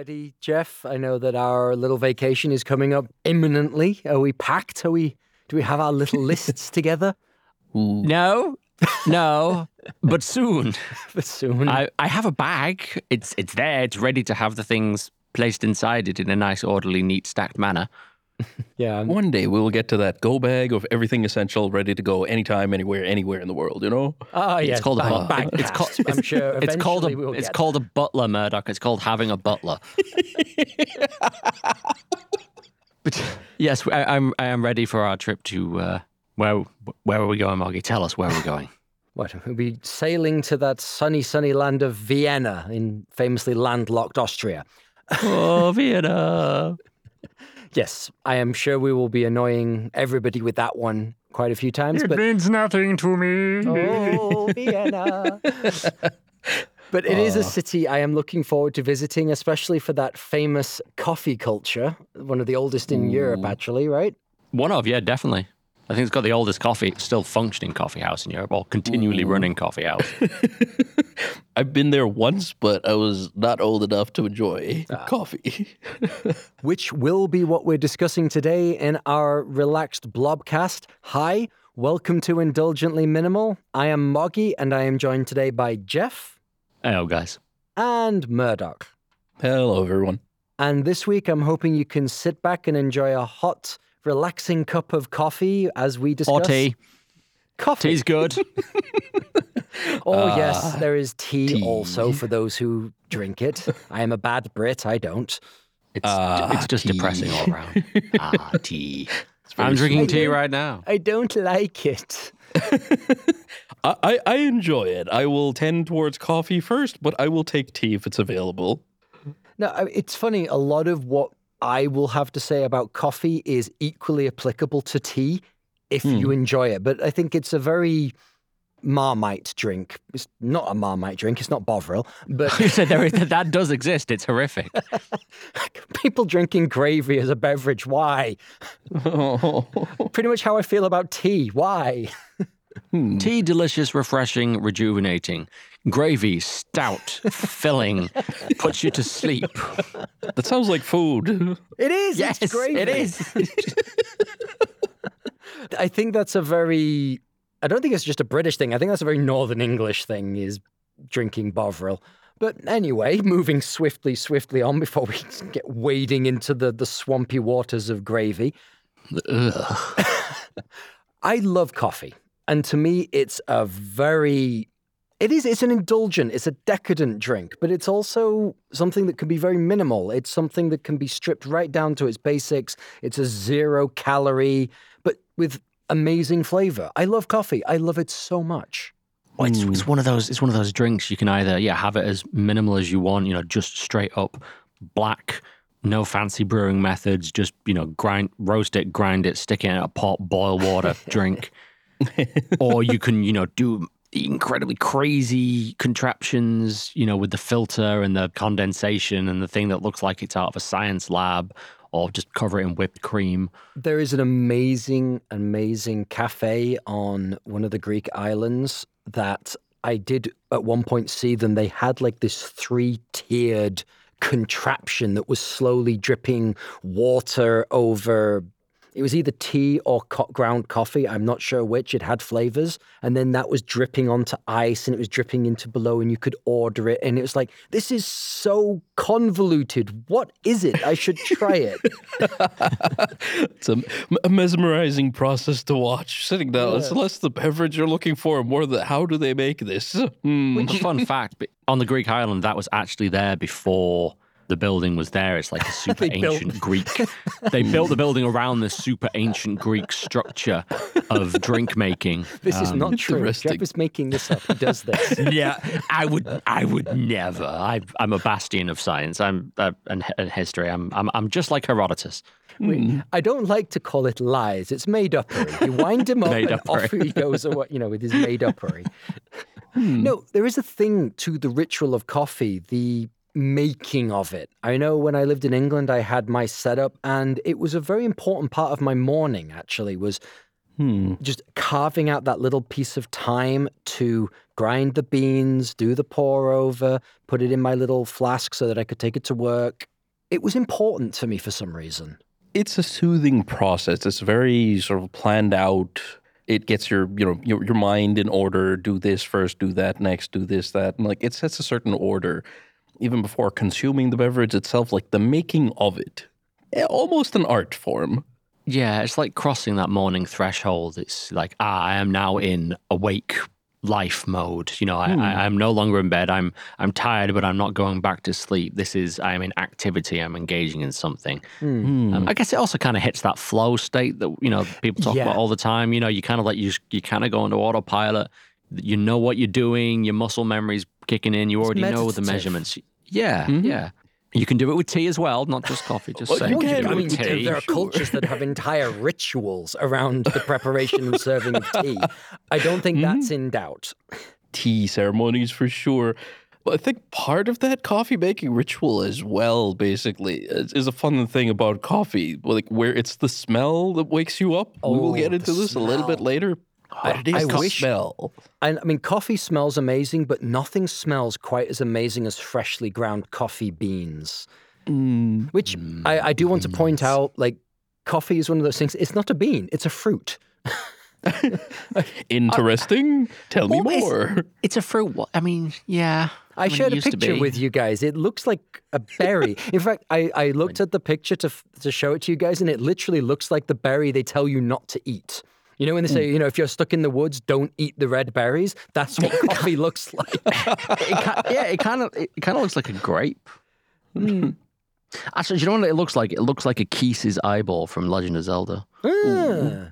ready, Jeff? I know that our little vacation is coming up imminently. Are we packed? Are we? Do we have our little lists together? No, no, but soon. but soon. I, I have a bag. It's it's there. It's ready to have the things placed inside it in a nice, orderly, neat, stacked manner. Yeah. I'm- One day we will get to that go bag of everything essential, ready to go anytime, anywhere, anywhere in the world. You know. Oh, yes. it's called a bag- bag. bag It's called. cast. I'm sure. It's called a. eventually we'll It's get called a butler, Murdoch. It's called having a butler. but yes, I, I'm. I am ready for our trip to. Uh, where Where are we going, Margie? Tell us where we're going. What? We'll be sailing to that sunny, sunny land of Vienna in famously landlocked Austria. oh, Vienna. Yes, I am sure we will be annoying everybody with that one quite a few times. but it means nothing to me. Oh, Vienna. but it is a ah. city I am looking forward to visiting, especially for that famous coffee culture, one of the oldest in Europe, actually, right? One of, yeah, definitely. I think it's got the oldest coffee, still functioning coffee house in Europe, or continually running coffee house. I've been there once, but I was not old enough to enjoy ah. coffee. Which will be what we're discussing today in our relaxed blobcast. Hi, welcome to Indulgently Minimal. I am Moggy, and I am joined today by Jeff Hello, guys. and Murdoch. Hello, everyone. And this week, I'm hoping you can sit back and enjoy a hot, relaxing cup of coffee as we discuss Or tea. coffee. Tea's good. Oh, yes, there is tea, tea. also for those who drink it. I am a bad Brit, I don't. It's, Ah, it's just tea. depressing all around. ah, tea. I'm drinking tea right now. I don't like it. I, I, I enjoy it. I will tend towards coffee first, but I will take tea if it's available. No, I- it's funny. A lot of what I will have to say about coffee is equally applicable to tea if you hmm. enjoy it. But I think it's a very Marmite drink. It's not a Marmite drink. It's not Bovril, but You said there is, that does exist. It's horrific. people drinking gravy as a beverage. Why? Pretty much how I feel about tea. Why? Hmm. tea, delicious, refreshing, rejuvenating. Gravy, stout, filling, puts you to sleep. that sounds like food. It is. Yes, it's gravy. it is. I think that's a very. I don't think it's just a British thing. I think that's a very Northern English thing. Is drinking Bovril. But anyway, moving swiftly, swiftly on before we get wading into the, the swampy waters of gravy. Ugh. I love coffee. And to me, it's a very, it is, it's an indulgent, it's a decadent drink, but it's also something that can be very minimal. It's something that can be stripped right down to its basics. It's a zero calorie, but with amazing flavor. I love coffee. I love it so much. Well, it's, it's mm. one of those. It's one of those drinks you can either yeah have it as minimal as you want, you know, just straight up black, no fancy brewing methods, just you know grind, roast it, grind it, stick it in a pot, boil water, drink, or you can you know do incredibly crazy contraptions, you know, with the filter and the condensation and the thing that looks like it's out of a science lab, or just cover it in whipped cream. There is an amazing, amazing cafe on one of the Greek islands that I did at one point see them. They had like this three tiered contraption that was slowly dripping water over. It was either tea or co- ground coffee. I'm not sure which. It had flavors. And then that was dripping onto ice and it was dripping into below, and you could order it. And it was like, this is so convoluted. What is it? I should try it. It's a, a mesmerizing process to watch. Sitting down, it's less the beverage you're looking for, more the how do they make this. Hmm. A fun fact: but on the Greek island, that was actually there before the building was there. It's like a super They built- ancient Greek. They built the building around this super ancient Greek structure of drink making. This is not true. interesting. Jeff is making this up. He does this. Yeah, I would, I would never. I, I'm a bastion of science. I'm uh, and, and history. I'm, I'm, I'm just like Herodotus. We- I don't like to call it lies. It's made upery. You wind him up and Made-uppery. off he goes, or what you know, with his made upery. No, there is a thing to the ritual of coffee, the making of it. I know when I lived in England, I had my setup, and it was a very important part of my morning. Actually, was Hmm. just carving out that little piece of time to grind the beans, do the pour over, put it in my little flask so that I could take it to work. It was important to me for some reason. It's a soothing process. It's very sort of planned out. It gets your you know your, your mind in order. Do this first. Do that next. Do this that. And like it sets a certain order, even before consuming the beverage itself. Like the making of it, eh, almost an art form. Yeah, it's like crossing that morning threshold. It's like, ah, I am now in awake life mode. You know, I, I, I'm no longer in bed. I'm I'm tired, but I'm not going back to sleep. This is I am in activity. I'm engaging in something. Hmm. Um, I guess it also kind of hits that flow state that you know people talk Yeah. about all the time. You know, you kind of like you you kind of go into autopilot. You know what you're doing. Your muscle memory's kicking in. You already know the measurements. Yeah, Mhm. yeah. You can do it with tea as well, not just coffee. Just Well, saying. you You can. can do I it mean, with there, tea. there are cultures that have entire rituals around the preparation and serving of tea. I don't think that's in doubt. tea ceremonies for sure. But I think part of that coffee making ritual as well, basically, is, is a fun thing about coffee. Like where it's the smell that wakes you up. we will Oh, get into this a little bit later. But it is I wish- smell. And I mean, coffee smells amazing, but nothing smells quite as amazing as freshly ground coffee beans. Mm. Which I, I do want to point out, like, coffee is one of those things. It's not a bean; it's a fruit. Interesting. Tell me Well, it's- more. It's a fruit. I mean, yeah. I mean, it shared a picture with you guys. It looks like a berry. In fact, I, I looked at the picture to to show it to you guys, and it literally looks like the berry they tell you not to eat. You know when they say, you know, if you're stuck in the woods, don't eat the red berries. That's what coffee looks like. It yeah, it kind of it kind of looks like a grape. Hmm. Actually, do you know what it looks like? It looks like a Keese's eyeball from Legend of Zelda. Ah.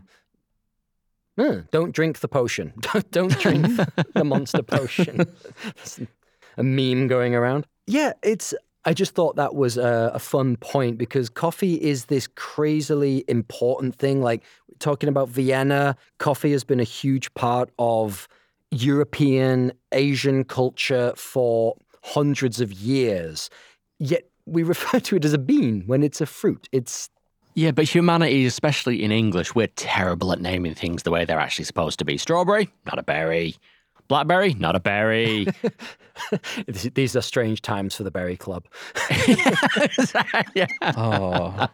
Ah, don't drink the potion. Don't, don't drink the monster potion. That's a meme going around. Yeah, it's. I just thought that was a, a fun point because coffee is this crazily important thing. Like talking about Vienna, coffee has been a huge part of European, Asian culture for hundreds of years. Yet we refer to it as a bean when it's a fruit. It's Yeah, but humanity, especially in English, we're terrible at naming things the way they're actually supposed to be. Strawberry, not a berry. Blackberry, not a berry. These- are strange times for the Berry Club. yeah. Oh,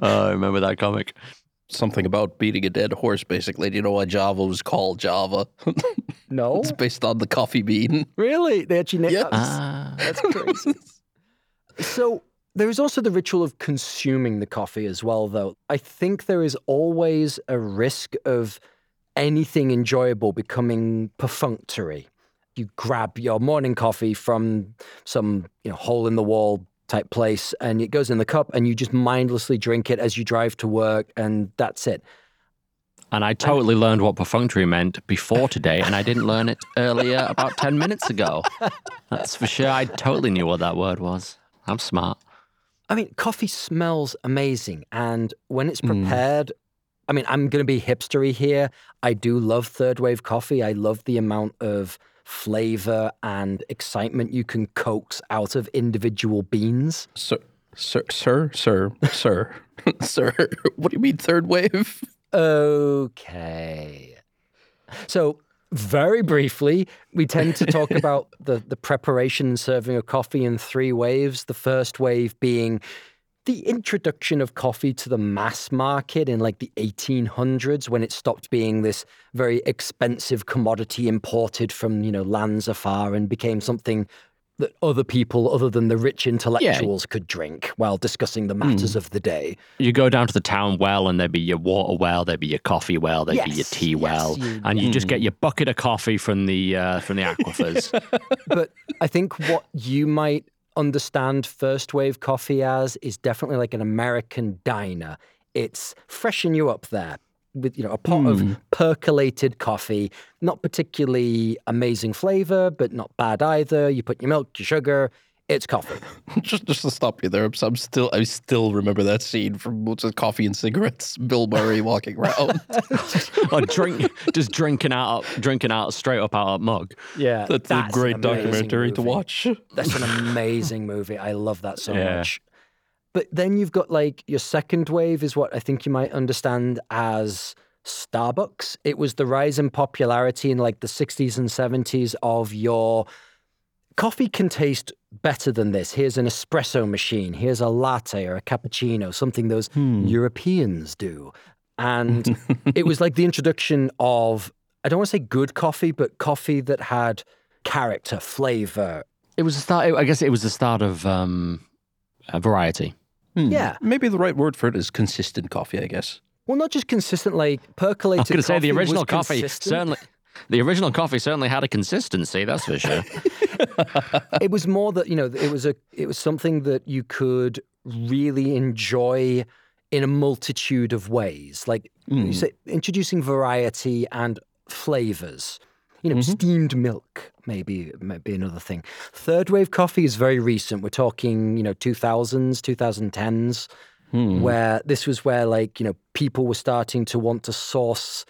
Oh, I remember that comic. Something about beating a dead horse, basically. Do you know why Java was called Java? No, it's based on the coffee bean. really? They actually named Yes. Ah. That's crazy. so there is also the ritual of consuming the coffee as well, though. I think there is always a risk of anything enjoyable becoming perfunctory. You grab your morning coffee from some you know, hole in the wall type place and it goes in the cup and you just mindlessly drink it as you drive to work and that's it. And I totally learned what perfunctory meant before today, and I didn't learn it earlier about 10 minutes ago. That's for sure. I totally knew what that word was. I'm smart. I mean, coffee smells amazing. And when it's hmm. prepared, I mean, I'm going to be hipstery here. I do love third wave coffee. I love the amount of flavor and excitement you can coax out of individual beans. Sir, sir, sir, sir, sir, sir. What do you mean third wave? Okay. So, very briefly, we tend to talk about the, the preparation and serving of coffee in three waves. The first wave being the introduction of coffee to the mass market in like the 1800s when it stopped being this very expensive commodity imported from, you know, lands afar and became something that other people other than the rich intellectuals could drink while discussing the matters of the day. You go down to the town well, and there'd be your water well, there'd be your coffee well, there'd be your tea yes, well, you- and you just get your bucket of coffee from the uh, from the aquifers. but I think what you might understand first wave coffee as is definitely like an American diner. It's freshen you up there with you know a pot of hmm. percolated coffee, not particularly amazing flavor, but not bad either. You put your milk, your sugar, it's coffee. just, just to stop you there, I'm, I'm still, I still remember that scene from what's it, Coffee and Cigarettes. Bill Murray walking around. or drink, just drinking out, drinking out straight up out of mug. Yeah, That's, a great amazing documentary to watch. That's an amazing movie. I love that so Yeah. much. But then you've got like your second wave is what I think you might understand as Starbucks. It was the rise in popularity in like the 60s and 70s of your coffee can taste better than this. Here's an espresso machine. Here's a latte or a cappuccino, something those Europeans do. And it was like the introduction of, I don't want to say good coffee, but coffee that had character, flavor. It was the start. I guess it was the start of um, a variety. Hmm. Yeah. Maybe the right word for it is consistent coffee, I guess. Well, not just consistent, like percolated. I was going to say the original coffee consistent. certainly. The original coffee certainly had a consistency. That's for sure. it was more that you know it was a it was something that you could really enjoy in a multitude of ways. Like you hmm. say introducing variety and flavors. You know mm-hmm. steamed milk maybe might be another thing. Third wave coffee is very recent. We're talking you know 2000s 2010s hmm. where this was where like you know people were starting to want to source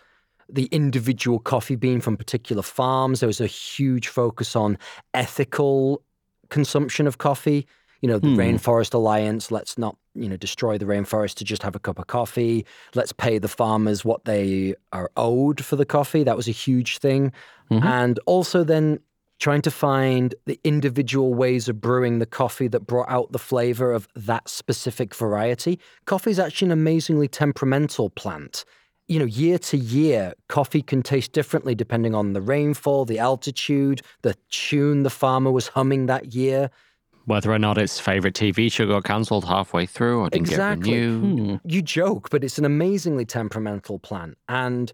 the individual coffee bean from particular farms. There was a huge focus on ethical consumption of coffee. You know, the hmm. Rainforest Alliance, let's not, you know, destroy the rainforest to just have a cup of coffee. Let's pay the farmers what they are owed for the coffee. That was a huge thing. Mm-hmm. And also then trying to find the individual ways of brewing the coffee that brought out the flavor of that specific variety. Coffee is actually an amazingly temperamental plant you know, year to year, coffee can taste differently depending on the rainfall, the altitude, the tune the farmer was humming that year. Whether or not its favorite TV show got cancelled halfway through or didn't Exactly. get renewed. Hmm. You joke, but it's an amazingly temperamental plant. And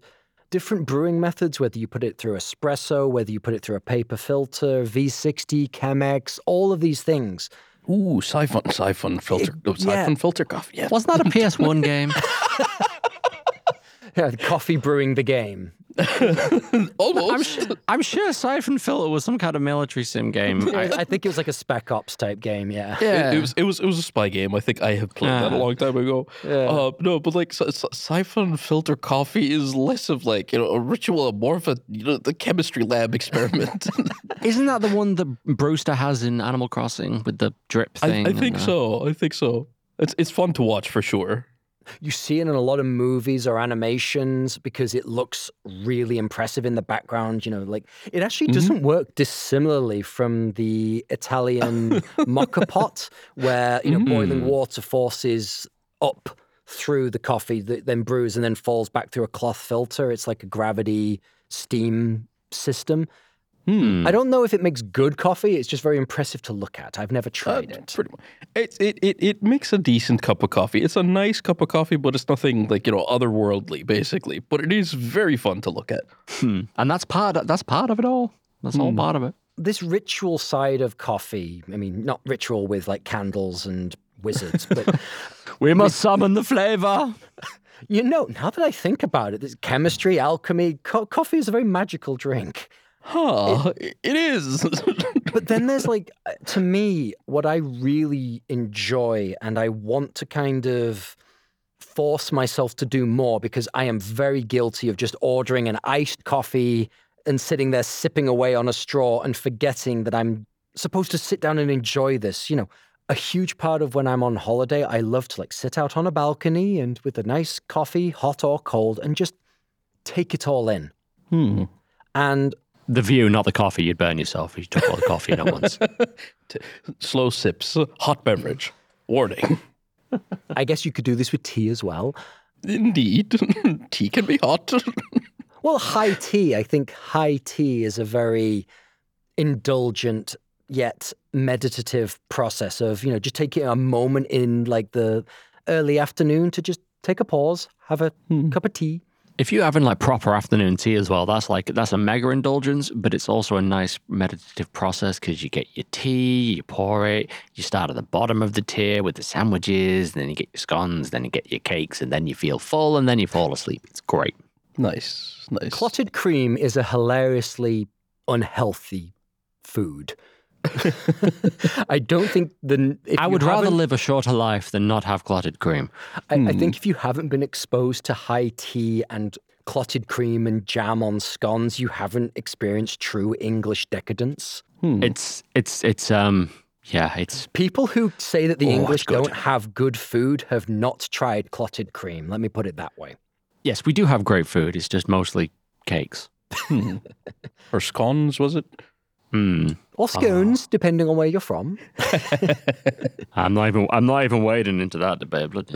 different brewing methods, whether you put it through espresso, whether you put it through a paper filter, V60, Chemex, all of these things. Ooh, siphon, siphon filter, yeah. siphon filter coffee. Yeah. Wasn't that a PS1 game? Yeah, coffee brewing the game. I'm, Almost. su- I'm sure Siphon Filter was some kind of military sim game. I, I, I think it was like a Spec Ops type game, yeah. yeah. It, it was it was it was a spy game. I think I have played that a Ah. long time ago. Uh, no, but like si- si- siphon filter coffee is less of like you know a ritual, more of a you know the chemistry lab experiment. Isn't that the one that Brewster has in Animal Crossing with the drip I, thing? I think and, uh, so. I think so. It's it's fun to watch for sure. You see it in a lot of movies or animations because it looks really impressive in the background. You know, like it actually mm-hmm. doesn't work dissimilarly from the Italian moka pot, where you know boiling mm. water forces up through the coffee, that then brews and then falls back through a cloth filter. It's like a gravity steam system. Hmm. I don't know if it makes good coffee. It's just very impressive to look at. I've never Uh, tried it. Pretty much. It's it, it it makes a decent cup of coffee. It's a nice cup of coffee, but it's nothing like you know otherworldly, basically. But it is very fun to look at. Hmm. And that's part. That's part of it all. That's all part of it. this ritual side of coffee, I mean, not ritual with like candles and wizards, but We must summon the flavor. you know, now that I think about it, there's chemistry, alchemy, co- coffee is a very magical drink. Huh? it is. But then there's like, uh, to me, what I really enjoy and I want to kind of force myself to do more because I am very guilty of just ordering an iced coffee and sitting there sipping away on a straw and forgetting that I'm supposed to sit down and enjoy this. You know, a huge part of when I'm on holiday, I love to like sit out on a balcony and with a nice coffee, hot or cold, and just take it all in. Hmm. And The view, not the coffee. You'd burn yourself if you took all the coffee in at once. T- Slow sips, hot beverage. Warning. I guess you could do this with tea as well. Indeed, tea can be hot. Well, high tea, I think high tea is a very indulgent yet meditative process of, you know, just taking a moment in like the early afternoon to just take a pause, have a hmm. cup of tea. If you're having like proper afternoon tea as well, that's like that's a mega indulgence, but it's also a nice meditative process because you get your tea, you pour it, you start at the bottom of the tier with the sandwiches, then you get your scones, then you get your cakes, and then you feel full, and then you fall asleep. It's great. nice, nice. Clotted cream is a hilariously unhealthy food. I don't think the. I would rather live a shorter life than not have clotted cream. I, I hmm. think if you haven't been exposed to high tea and clotted cream and jam on scones, you haven't experienced true English decadence. Hmm. It's it's it's um yeah, it's People who say that the Oh, English don't have good food have not tried clotted cream. Let me put it that way. Yes, we do have great food. It's just mostly cakes. Hmm. or scones, was it? Hmm. Or scones, depending on where you're from. I'm not even. I'm not even wading into that debate. bloody.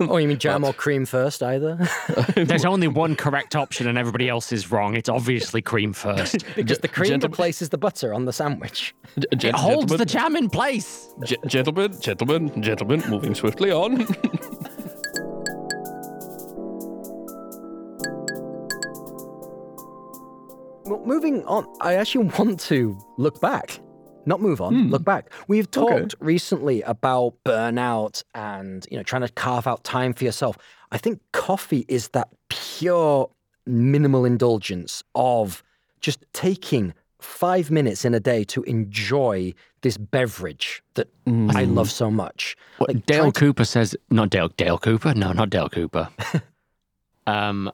or you mean jam or cream first, either? There's only one correct option, and everybody else is wrong. It's obviously cream first. because the cream gentle- replaces the butter on the sandwich. G- It gen- holds the jam in place. ge- gentlemen, gentlemen, gentlemen, moving swiftly on. Well, moving on, I actually want to look back, not move on, look back. We've Okay. talked recently about burnout and you know trying to carve out time for yourself. I think coffee is that pure minimal indulgence of just taking five minutes in a day to enjoy this beverage that I love so much. What, Like, Dale trying to- Cooper says, not Dale. Dale Cooper? No, not Dale Cooper. um,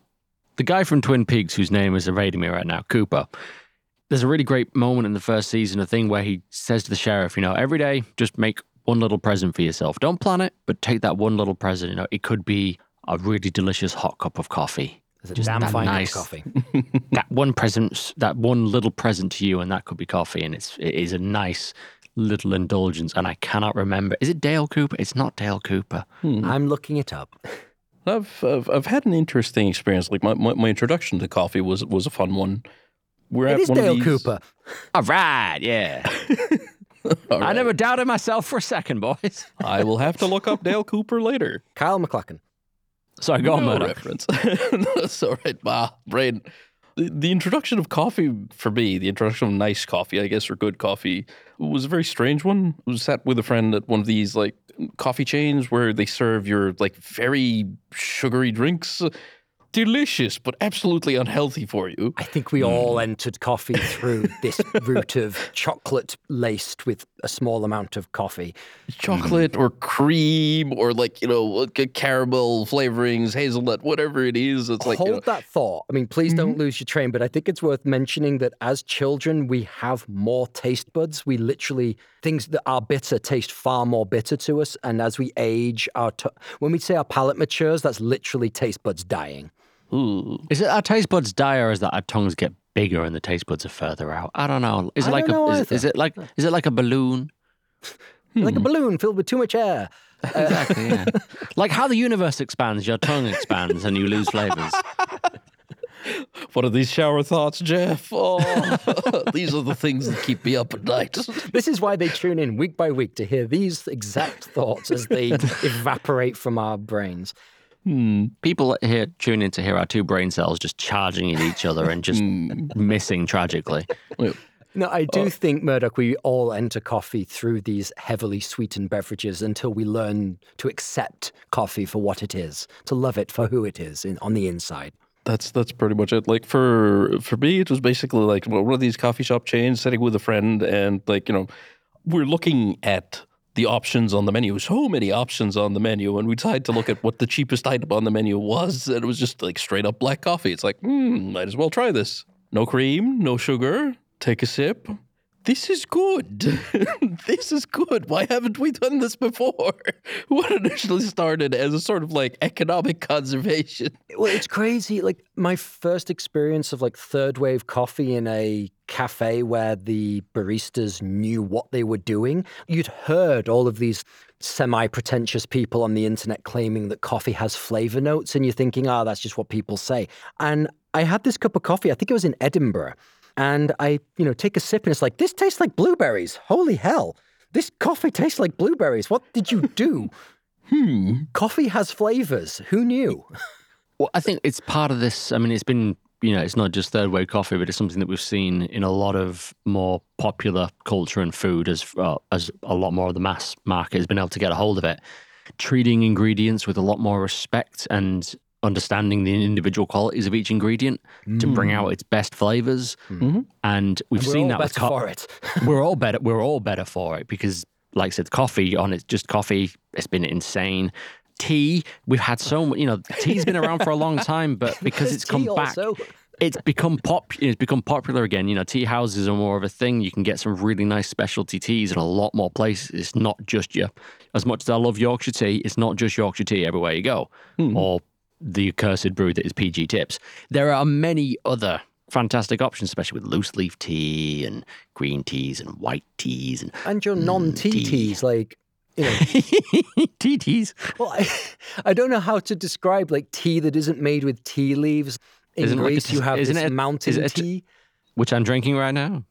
the guy from Twin Peaks, whose name is evading me right now, Cooper. There's a really great moment in the first season, a thing where he says to the sheriff, you know, every day just make one little present for yourself. Don't plan it, but take that one little present. You know, it could be a really delicious hot cup of coffee. It's a Just damn that fine nice. coffee. that one present, that one little present to you, and that could be coffee, and it's it is a nice little indulgence. And I cannot remember. Is it Dale Cooper? It's not Dale Cooper. Hmm. I'm looking it up. I've, I've I've had an interesting experience. Like my, my, my introduction to coffee was was a fun one. We're It at is one of Dale these- Cooper. All right, yeah. All I never doubted myself for a second, boys. I will have to look up Dale Cooper later. Kyle MacLachlan. Sorry, go on, no Murdoch. reference. That's all right. Bah, brain. The, introduction of coffee for me, the introduction of nice coffee, I guess, or good coffee, was a very strange one. I was sat with a friend at one of these like coffee chains where they serve your like very sugary drinks. Delicious, but absolutely unhealthy for you. I think we all hmm. entered coffee through this route of chocolate laced with a small amount of coffee. chocolate hmm. or cream or like you know like, caramel flavorings hazelnut whatever it is it's like Hold you know, that thought. I mean, please don't hmm? lose your train, but I think it's worth mentioning that as children, we have more taste buds. We literally, things that are bitter taste far more bitter to us. And as we age, our t- when we say our palate matures, that's literally taste buds dying. Ooh. Is it our taste buds die, or is that our tongues get bigger and the taste buds are further out? I don't know. Is it I like don't a is, is it like is it like a balloon? Hmm. Like a balloon filled with too much air. Exactly. Yeah. like how the universe expands, your tongue expands, and you lose flavors. what are these shower thoughts jeff oh these are the things that keep me up at night This is why they tune in week by week to hear these exact thoughts as they evaporate from our brains. Hmm. People here tune in to hear our two brain cells just charging at each other and just hmm. missing tragically. No, I do uh, think, Murdoch, we all enter coffee through these heavily sweetened beverages until we learn to accept coffee for what it is, to love it for who it is in, on the inside. that's that's pretty much it like for for me it was basically like one of these coffee shop chains sitting with a friend and like you know we're looking at the options on the menu. So many options on the menu and we decided to look at what the cheapest item on the menu was and it was just like straight up black coffee. It's like hmm might as well try this. No cream no sugar. Take a sip this is good. this is good. Why haven't we done this before? What initially started as a sort of like economic conservation. Well, it's crazy. Like my first experience of like third wave coffee in a cafe where the baristas knew what they were doing. You'd heard all of these semi pretentious people on the internet claiming that coffee has flavor notes, and you're thinking, oh, that's just what people say. And I had this cup of coffee, I think it was in Edinburgh, and I, you know, take a sip and it's like, this tastes like blueberries. Holy hell. This coffee tastes like blueberries. What did you do? Hmm. coffee has flavors. Who knew? Well, I think it's part of this. I mean, it's been, you know, it's not just third wave coffee, but it's something that we've seen in a lot of more popular culture and food as uh, as a lot more of the mass market has been able to get a hold of it. Treating ingredients with a lot more respect and understanding the individual qualities of each ingredient to mm. bring out its best flavors. Mm-hmm. Mm-hmm. And we've Mm. We're seen all that with better co- for it. we're all better. We're all better for it because, like I said, coffee on it's just coffee. It's been insane. Tea, we've had so much. You know, tea's been around for a long time, but because it's come back, also. it's become pop. It's become popular again. You know, tea houses are more of a thing. You can get some really nice specialty teas in a lot more places. It's not just your. As much as I love Yorkshire tea, it's not just Yorkshire tea everywhere you go, hmm. or the accursed brew that is PG Tips. There are many other fantastic options, especially with loose leaf tea and green teas and white teas and And your non-tea teas, like you know, tea teas. well, I, I don't know how to describe like tea that isn't made with tea leaves. In Isn't it like a you have isn't this it a- mountain is it a t- tea. which I'm drinking right now.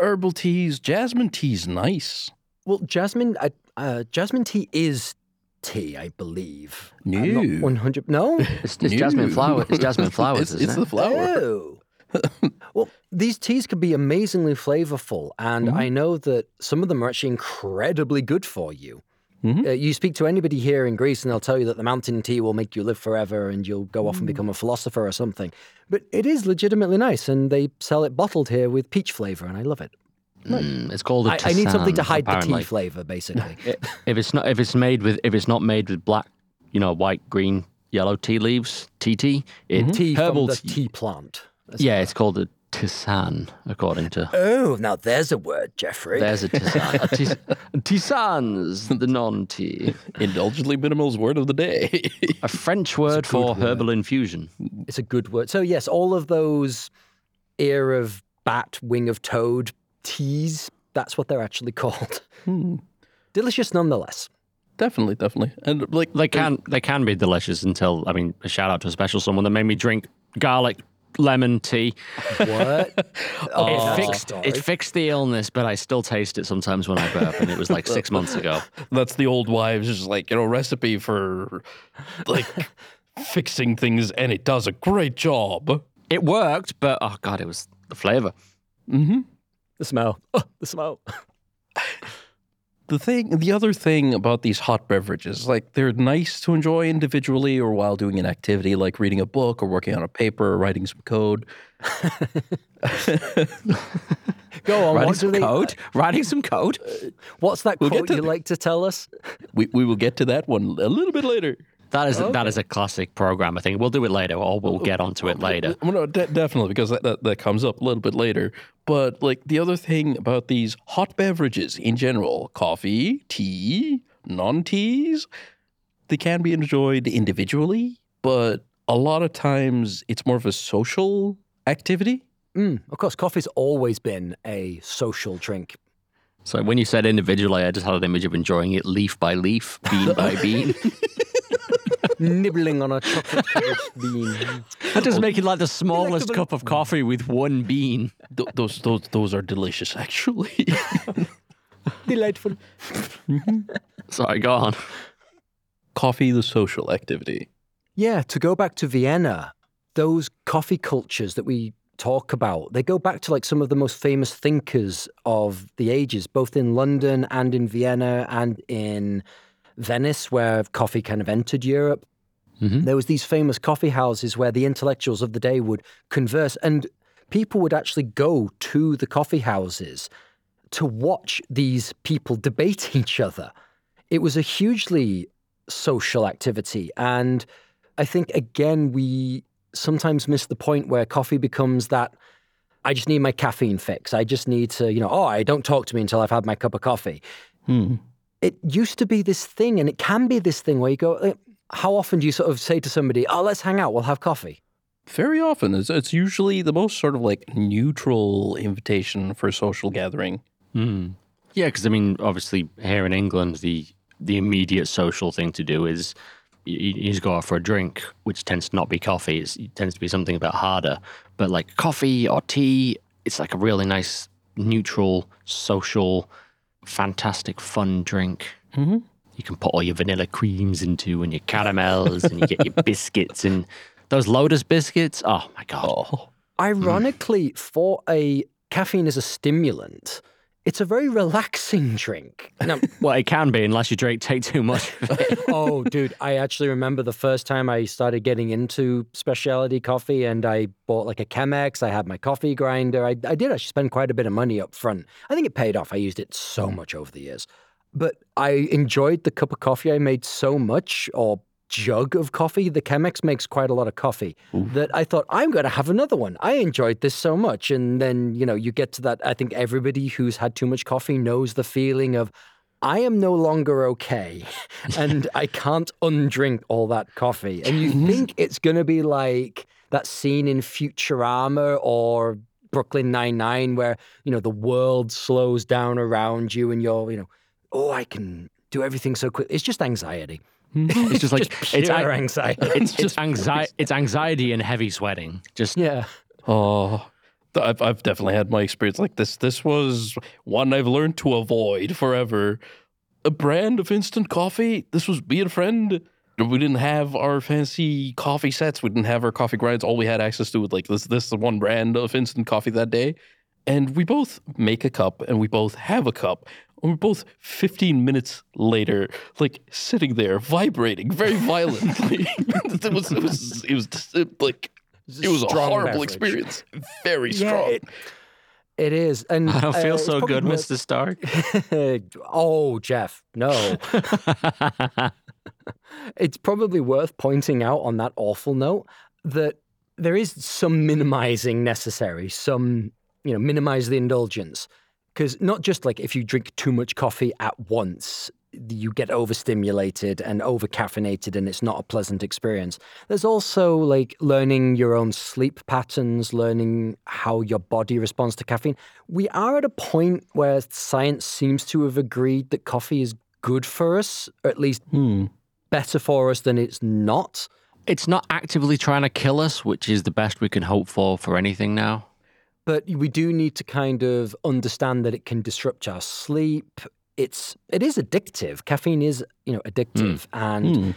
Herbal teas, jasmine tea's nice. Well, jasmine, uh, uh, jasmine tea is tea, I believe. No. one hundred. No. It's, it's jasmine flower. It's jasmine flowers, it's, isn't it's it? the flower. Oh. well, these teas can be amazingly flavorful, and I know that some of them are actually incredibly good for you. Mhm. Uh, you speak to anybody here in Greece, and they'll tell you that the mountain tea will make you live forever, and you'll go off and become a philosopher or something. But it is legitimately nice, and they sell it bottled here with peach flavor, and I love it. Mm, it's called a I, I need something to tisane, hide the tea flavor, basically. if it's not if it's made with if it's not made with black, you know, white, green, yellow tea leaves, tea tea, it tea herbal from the tea. tea plant. That's- Yeah, it's called a tisane, according to. Oh, now there's a word, Jeffrey. There's a tisane. A tis, tisane's the non-tea. Indulgently minimal's word of the day. A French word for herbal infusion. It's a good word. So yes, all of those ear of bat, wing of toad teas, that's what they're actually called. Hmm. Delicious nonetheless. definitely, definitely. And like They can they can be delicious until I mean, a shout out to a special someone that made me drink garlic lemon tea. What? oh, it that's fixed it fixed the illness, but I still taste it sometimes when I burp, and it was like six months ago. that's the old wives just like, you know, recipe for like fixing things and it does a great job. It worked, but oh god, it was the flavor. Mm-hmm. The smell. Oh, the smell. The thing, the other thing about these hot beverages, like they're nice to enjoy individually or while doing an activity like reading a book or working on a paper or writing some code. Go on. Writing What some they, code, writing some code. Uh, what's that We'll quote you the- like to tell us? We, we will get to that one a little bit later. That is that is a classic program. I think we'll do it later, or we'll get onto it later. Well, no, de- definitely, because that, that, that comes up a little bit later. But like the other thing about these hot beverages in general, coffee, tea, non teas, they can be enjoyed individually, but a lot of times it's more of a social activity. Mm, of course, coffee's always been a social drink. So when you said individually, I just had an image of enjoying it leaf by leaf, bean by bean. Nibbling on a chocolate covered bean. That just make it like the smallest cup of coffee with one bean. Th- those, those, those are delicious, actually. Delightful. Sorry, go on. Coffee, the social activity. Yeah, to go back to Vienna, those coffee cultures that we talk about, they go back to like some of the most famous thinkers of the ages, both in London and in Vienna and in Venice, where coffee kind of entered Europe. Mhm. There was these famous coffee houses where the intellectuals of the day would converse, and people would actually go to the coffee houses to watch these people debate each other. It was a hugely social activity. And I think, again, we sometimes miss the point where coffee becomes that I just need my caffeine fix. I just need to, you know, oh, I don't talk to me until I've had my cup of coffee. Hmm. It used to be this thing, and it can be this thing where you go, how often do you sort of say to somebody, oh, let's hang out, we'll have coffee? Very often. It's, it's usually the most sort of like neutral invitation for a social gathering. Mm. Yeah, because I mean, obviously, here in England, the the immediate social thing to do is you, you just go out for a drink, which tends to not be coffee. It's, it tends to be something a bit harder. But like coffee or tea, it's like a really nice, neutral, social, fantastic, fun drink. Mhm. You can put all your vanilla creams into and your caramels, and you get your biscuits and those Lotus biscuits. Oh my god! Oh. Ironically, for a caffeine as a stimulant, it's a very relaxing drink. Now, Well, it can be unless you drink take too much. oh, dude, I actually remember the first time I started getting into specialty coffee and I bought like a Chemex. I had my coffee grinder. I, I did actually spend quite a bit of money up front. I think it paid off. I used it so much over the years. But I enjoyed the cup of coffee I made so much, or jug of coffee. The Chemex makes quite a lot of coffee mm-hmm. that I thought, I'm going to have another one. I enjoyed this so much. And then, you know, you get to that. I think everybody who's had too much coffee knows the feeling of, I am no longer okay and I can't undrink all that coffee. And you mm-hmm. think it's going to be like that scene in Futurama or Brooklyn Nine-Nine where, you know, the world slows down around you and you're, you know, oh, I can do everything so quick. It's just anxiety. Mm-hmm. It's just like Just it's pure an- anxiety. It's just anxiety. It's anxiety and heavy sweating. Just Yeah. Oh, I've I've definitely had my experience like this. This was one I've learned to avoid forever. A brand of instant coffee. This was me and a friend. We didn't have our fancy coffee sets. We didn't have our coffee grinds. All we had access to was like this this one brand of instant coffee that day. And we both make a cup and we both have a cup. And we're both 15 minutes later, like sitting there, vibrating very violently. it was, it was, it was just, it, like, It's it was a horrible beverage. experience. Very Yeah, strong. it, it is. And I don't uh, feel it's so good, worth- Mr. Stark. oh, Jeff, no. it's probably worth pointing out on that awful note that there is some minimizing necessary, some, you know, minimize the indulgence. Because not just like if you drink too much coffee at once, you get overstimulated and overcaffeinated and it's not a pleasant experience. There's also like learning your own sleep patterns, learning how your body responds to caffeine. We are at a point where science seems to have agreed that coffee is good for us, or at least Hmm. better for us than it's not. it's not actively trying to kill us, which is the best we can hope for for anything now. But we do need to kind of understand that it can disrupt our sleep. It's it is addictive. Caffeine is you know addictive, and Hmm.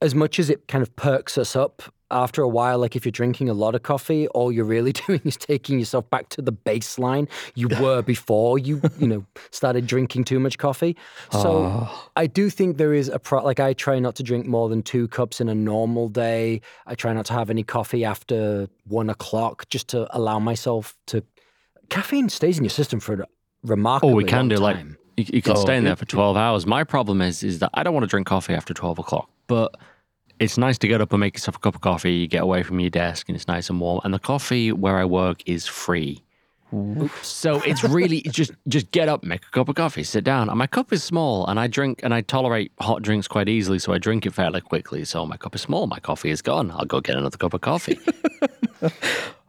as much as it kind of perks us up after a while, like if you're drinking a lot of coffee, all you're really doing is taking yourself back to the baseline you were before you you know started drinking too much coffee. So Ah. I do think there is a pro. Like I try not to drink more than two cups in a normal day. I try not to have any coffee after one o'clock, just to allow myself to. Caffeine stays in your system for a remarkably Oh, we can long do like you, you can Oh, stay in there for twelve hours. My problem is is that I don't want to drink coffee after twelve o'clock, but it's nice to get up and make yourself a cup of coffee. You get away from your desk and it's nice and warm. And the coffee where I work is free. So it's really just just get up, make a cup of coffee, sit down. And my cup is small, and I drink and I tolerate hot drinks quite easily, so I drink it fairly quickly. So my cup is small, my coffee is gone. I'll go get another cup of coffee.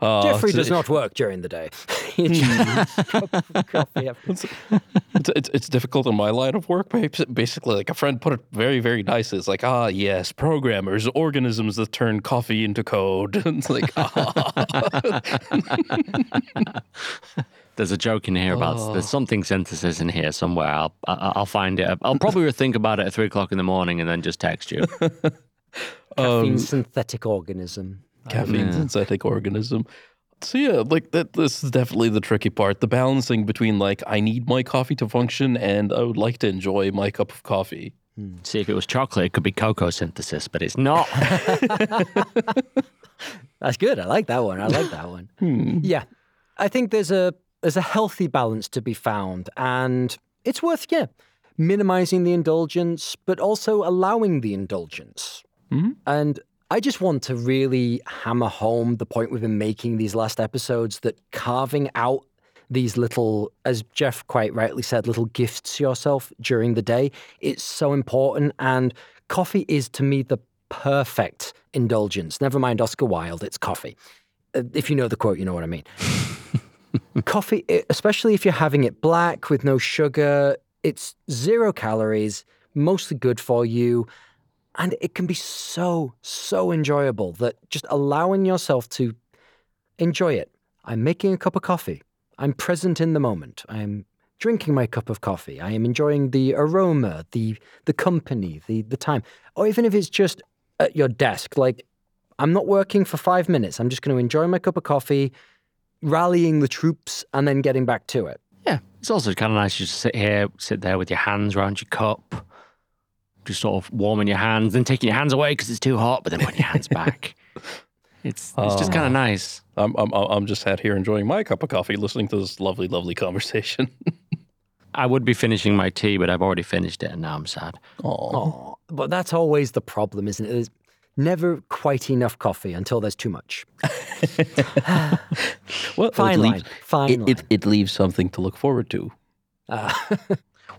Ah, Jeffrey does not work during the day. He just needs a cup of coffee after- It's, it's, it's difficult in my line of work. Basically, like a friend put it very, very nice. It's like, ah, yes, programmers, organisms that turn coffee into code. it's like, ah. There's a joke in here about Oh. there's something synthesis in here somewhere. I'll I- I'll find it. I'll probably think about it at three o'clock in the morning and then just text you. caffeine Um, synthetic organism. Caffeine Yeah. synthetic organism. So yeah, like that. This is definitely the tricky part: the balancing between like I need my coffee to function and I would like to enjoy my cup of coffee. See, if it was chocolate, it could be cocoa synthesis, but it's not. That's good. I like that one. I like that one. Hmm. Yeah, I think there's a there's a healthy balance to be found, and it's worth yeah minimizing the indulgence, but also allowing the indulgence. Mhm. And I just want to really hammer home the point we've been making these last episodes that carving out these little, as Jeff quite rightly said, little gifts to yourself during the day, it's so important. And coffee is to me the perfect indulgence. Never mind Oscar Wilde, it's coffee. Uh, If you know the quote, you know what I mean. coffee, especially if you're having it black with no sugar, it's zero calories, mostly good for you. And it can be so, so enjoyable that just allowing yourself to enjoy it. I'm making a cup of coffee. I'm present in the moment. I'm drinking my cup of coffee. I am enjoying the aroma, the the company, the the time. Or even if it's just at your desk, like I'm not working for five minutes. I'm just going to enjoy my cup of coffee, rallying the troops, and then getting back to it. yeah, it's also kind of nice just to sit here, sit there with your hands around your cup, just sort of warming your hands, then taking your hands away because it's too hot, but then putting your hands back. It's it's just kind of nice. I'm I'm I'm just sat here enjoying my cup of coffee, listening to this lovely, lovely conversation. I would be finishing my tea, but I've already finished it, and now I'm sad. Oh, but that's always the problem, isn't it? There's never quite enough coffee until there's too much. Well, Fine it line. leaves, Fine it, line. it, it leaves something to look forward to. Uh,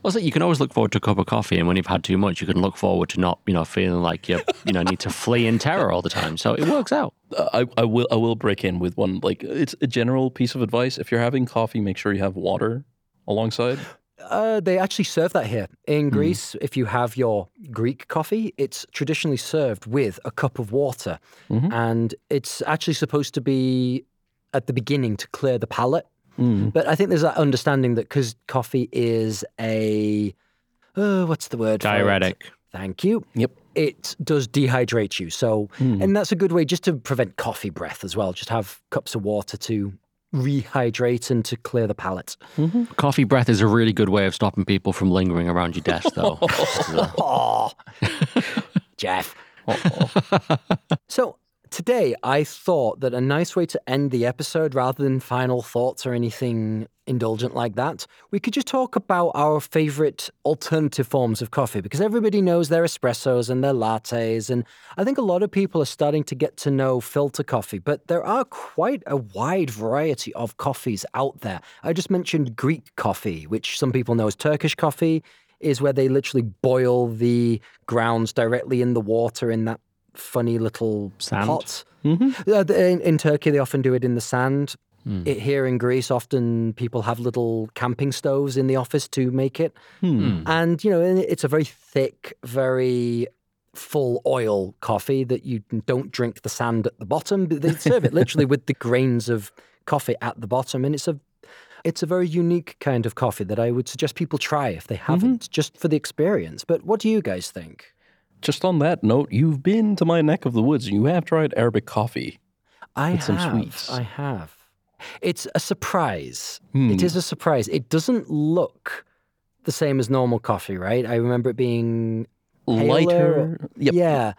Well, so you can always look forward to a cup of coffee, and when you've had too much, you can look forward to not, you know, feeling like you, you know, need to flee in terror all the time. So it works out. Uh, I, I will I will break in with one like it's a general piece of advice. If you're having coffee, make sure you have water alongside. Uh, they actually serve that here in Greece. If you have your Greek coffee, it's traditionally served with a cup of water, Mhm. and it's actually supposed to be at the beginning to clear the palate. Mm. But I think there's that understanding that because coffee is a uh, what's the word? for it? Diuretic. Thank you. Yep. It does dehydrate you. So, Mm. and that's a good way just to prevent coffee breath as well. Just have cups of water to rehydrate and to clear the palate. Coffee breath is a really good way of stopping people from lingering around your desk, though. Oh, Jeff. So today I thought that a nice way to end the episode, rather than final thoughts or anything indulgent like that, we could just talk about our favorite alternative forms of coffee because everybody knows their espressos and their lattes. And I think a lot of people are starting to get to know filter coffee, but there are quite a wide variety of coffees out there. I just mentioned Greek coffee, which some people know as Turkish coffee is where they literally boil the grounds directly in the water in that funny little Sand. pot. Mhm. Uh, in, in Turkey, they often do it in the sand. It, here in Greece, often people have little camping stoves in the office to make it. Hmm. And, you know, it's a very thick, very full oil coffee that you don't drink the sand at the bottom. But they serve it literally with the grains of coffee at the bottom. And it's a it's a very unique kind of coffee that I would suggest people try if they haven't, just for the experience. But what do you guys think? Just on that note, you've been to my neck of the woods and you have tried Arabic coffee. I With some have. sweets. I have. It's a surprise. Hmm. It is a surprise. It doesn't look the same as normal coffee, right? I remember it being paler. lighter. Yep. Yeah.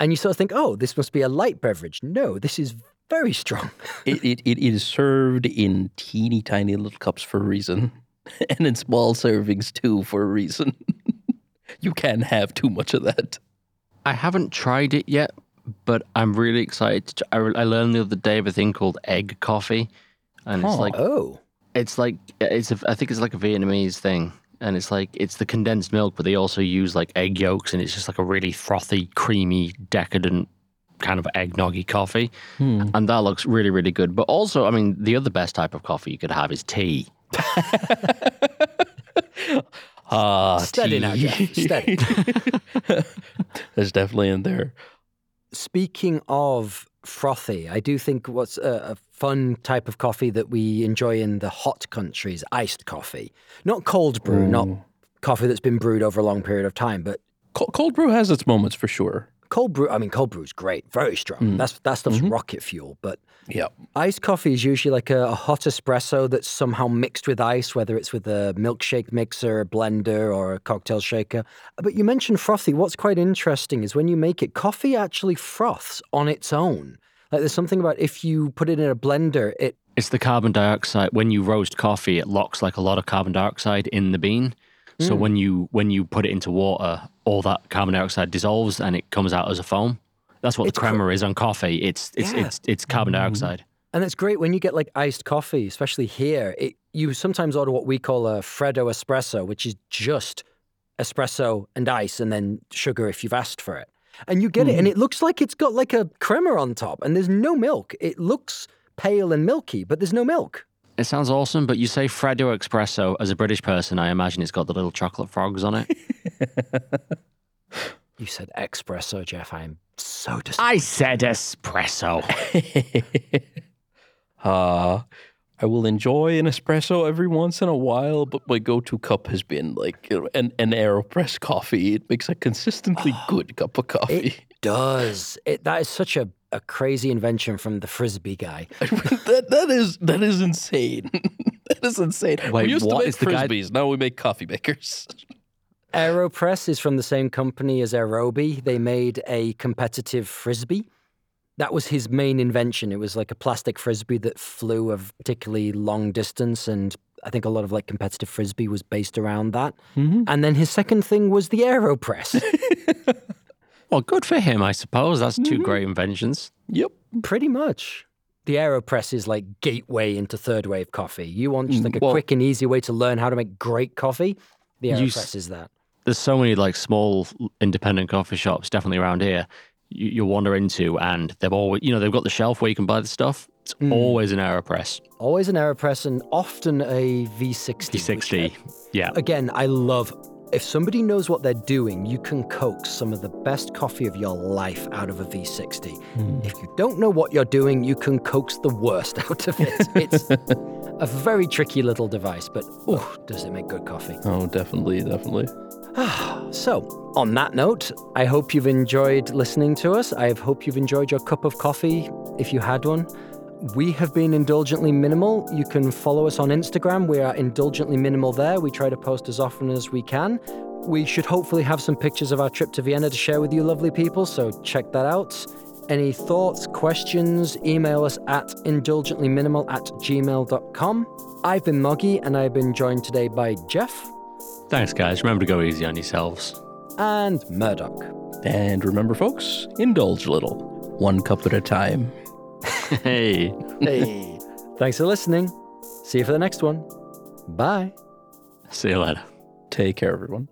And you sort of think, oh, this must be a light beverage. No, this is very strong. It, it, it is served in teeny tiny little cups for a reason, and in small servings too for a reason. you can't have too much of that. I haven't tried it yet, but I'm really excited. To, I, I learned the other day of a thing called egg coffee, and it's Huh. like Oh. it's like it's a, I think it's like a Vietnamese thing, and it's like it's the condensed milk, but they also use like egg yolks, and it's just like a really frothy, creamy, decadent kind of eggnoggy coffee, Hmm. and that looks really really good. But also, I mean, the other best type of coffee you could have is tea. Ah, Steady now. Jeff. Steady. There's definitely in there. Speaking of frothy, I do think what's a, a fun type of coffee that we enjoy in the hot countries, iced coffee. Not cold brew, not coffee that's been brewed over a long period of time, but Cold, cold brew has its moments for sure. Cold brew. I mean, cold brew is great, very strong. Mm. That's that stuff's mm-hmm. rocket fuel. But Yep. iced coffee is usually like a, a hot espresso that's somehow mixed with ice, whether it's with a milkshake mixer, a blender, or a cocktail shaker. But you mentioned frothy. What's quite interesting is when you make it, coffee actually froths on its own. Like there's something about if you put it in a blender, it It's the carbon dioxide. When you roast coffee, it locks like a lot of carbon dioxide in the bean. So hmm. when you when you put it into water, all that carbon dioxide dissolves and it comes out as a foam. That's what It's the cr- crema is on coffee. It's it's Yeah. it's it's carbon hmm. dioxide. And it's great when you get like iced coffee, especially here. It, you sometimes order what we call a Freddo espresso, which is just espresso and ice and then sugar if you've asked for it. And you get it, and hmm. it looks like it's got like a crema on top, and there's no milk. It looks pale and milky, but there's no milk. It sounds awesome, but you say Freddo espresso as a British person, I imagine it's got the little chocolate frogs on it. You said espresso, Jeff. I'm so dis- I said espresso. Uh, I will enjoy an espresso every once in a while, but my go-to cup has been like an, an AeroPress coffee. It makes a consistently good cup of coffee. It does. It, that is such a, a crazy invention from the frisbee guy. that that is that is insane. that is insane. Wait, we used what to make is the guy- frisbees. Now we make coffee makers. Aeropress is from the same company as Aerobie. They made a competitive frisbee. That was his main invention. It was like a plastic frisbee that flew a particularly long distance, and I think a lot of like competitive frisbee was based around that. Mm-hmm. And then his second thing was the Aeropress. Well, good for him, I suppose. That's 2 mm-hmm. great inventions. Yep. Pretty much. The Aeropress is like gateway into third wave coffee. You want just mm, like a well- quick and easy way to learn how to make great coffee? The You AeroPress is that. There's so many like small independent coffee shops definitely around here. You, you wander into, and they've always, you know, they've got the shelf where you can buy the stuff. It's mm. always an Aeropress Always an AeroPress and often a V60. which P60. Yeah, Again, I love if somebody knows what they're doing, you can coax some of the best coffee of your life out of a V60. Hmm. If you don't know what you're doing, you can coax the worst out of it. It's a very tricky little device, but oh, does it make good coffee. Oh, definitely, definitely. So, on that note, I hope you've enjoyed listening to us. I hope you've enjoyed your cup of coffee if you had one. We have been indulgently minimal. You can follow us on Instagram. We are indulgently minimal there. We try to post as often as we can. We should hopefully have some pictures of our trip to Vienna to share with you, lovely people, so check that out. Any thoughts, questions, email us at indulgentlyminimal at gmail.com. I've been Moggy, and I've been joined today by Jeff thanks, guys. Remember to go easy on yourselves. and Murdoch. And remember, folks, indulge a little, one cup at a time. Hey. Hey. Thanks for listening. See you for the next one. Bye. See you later. Take care, everyone.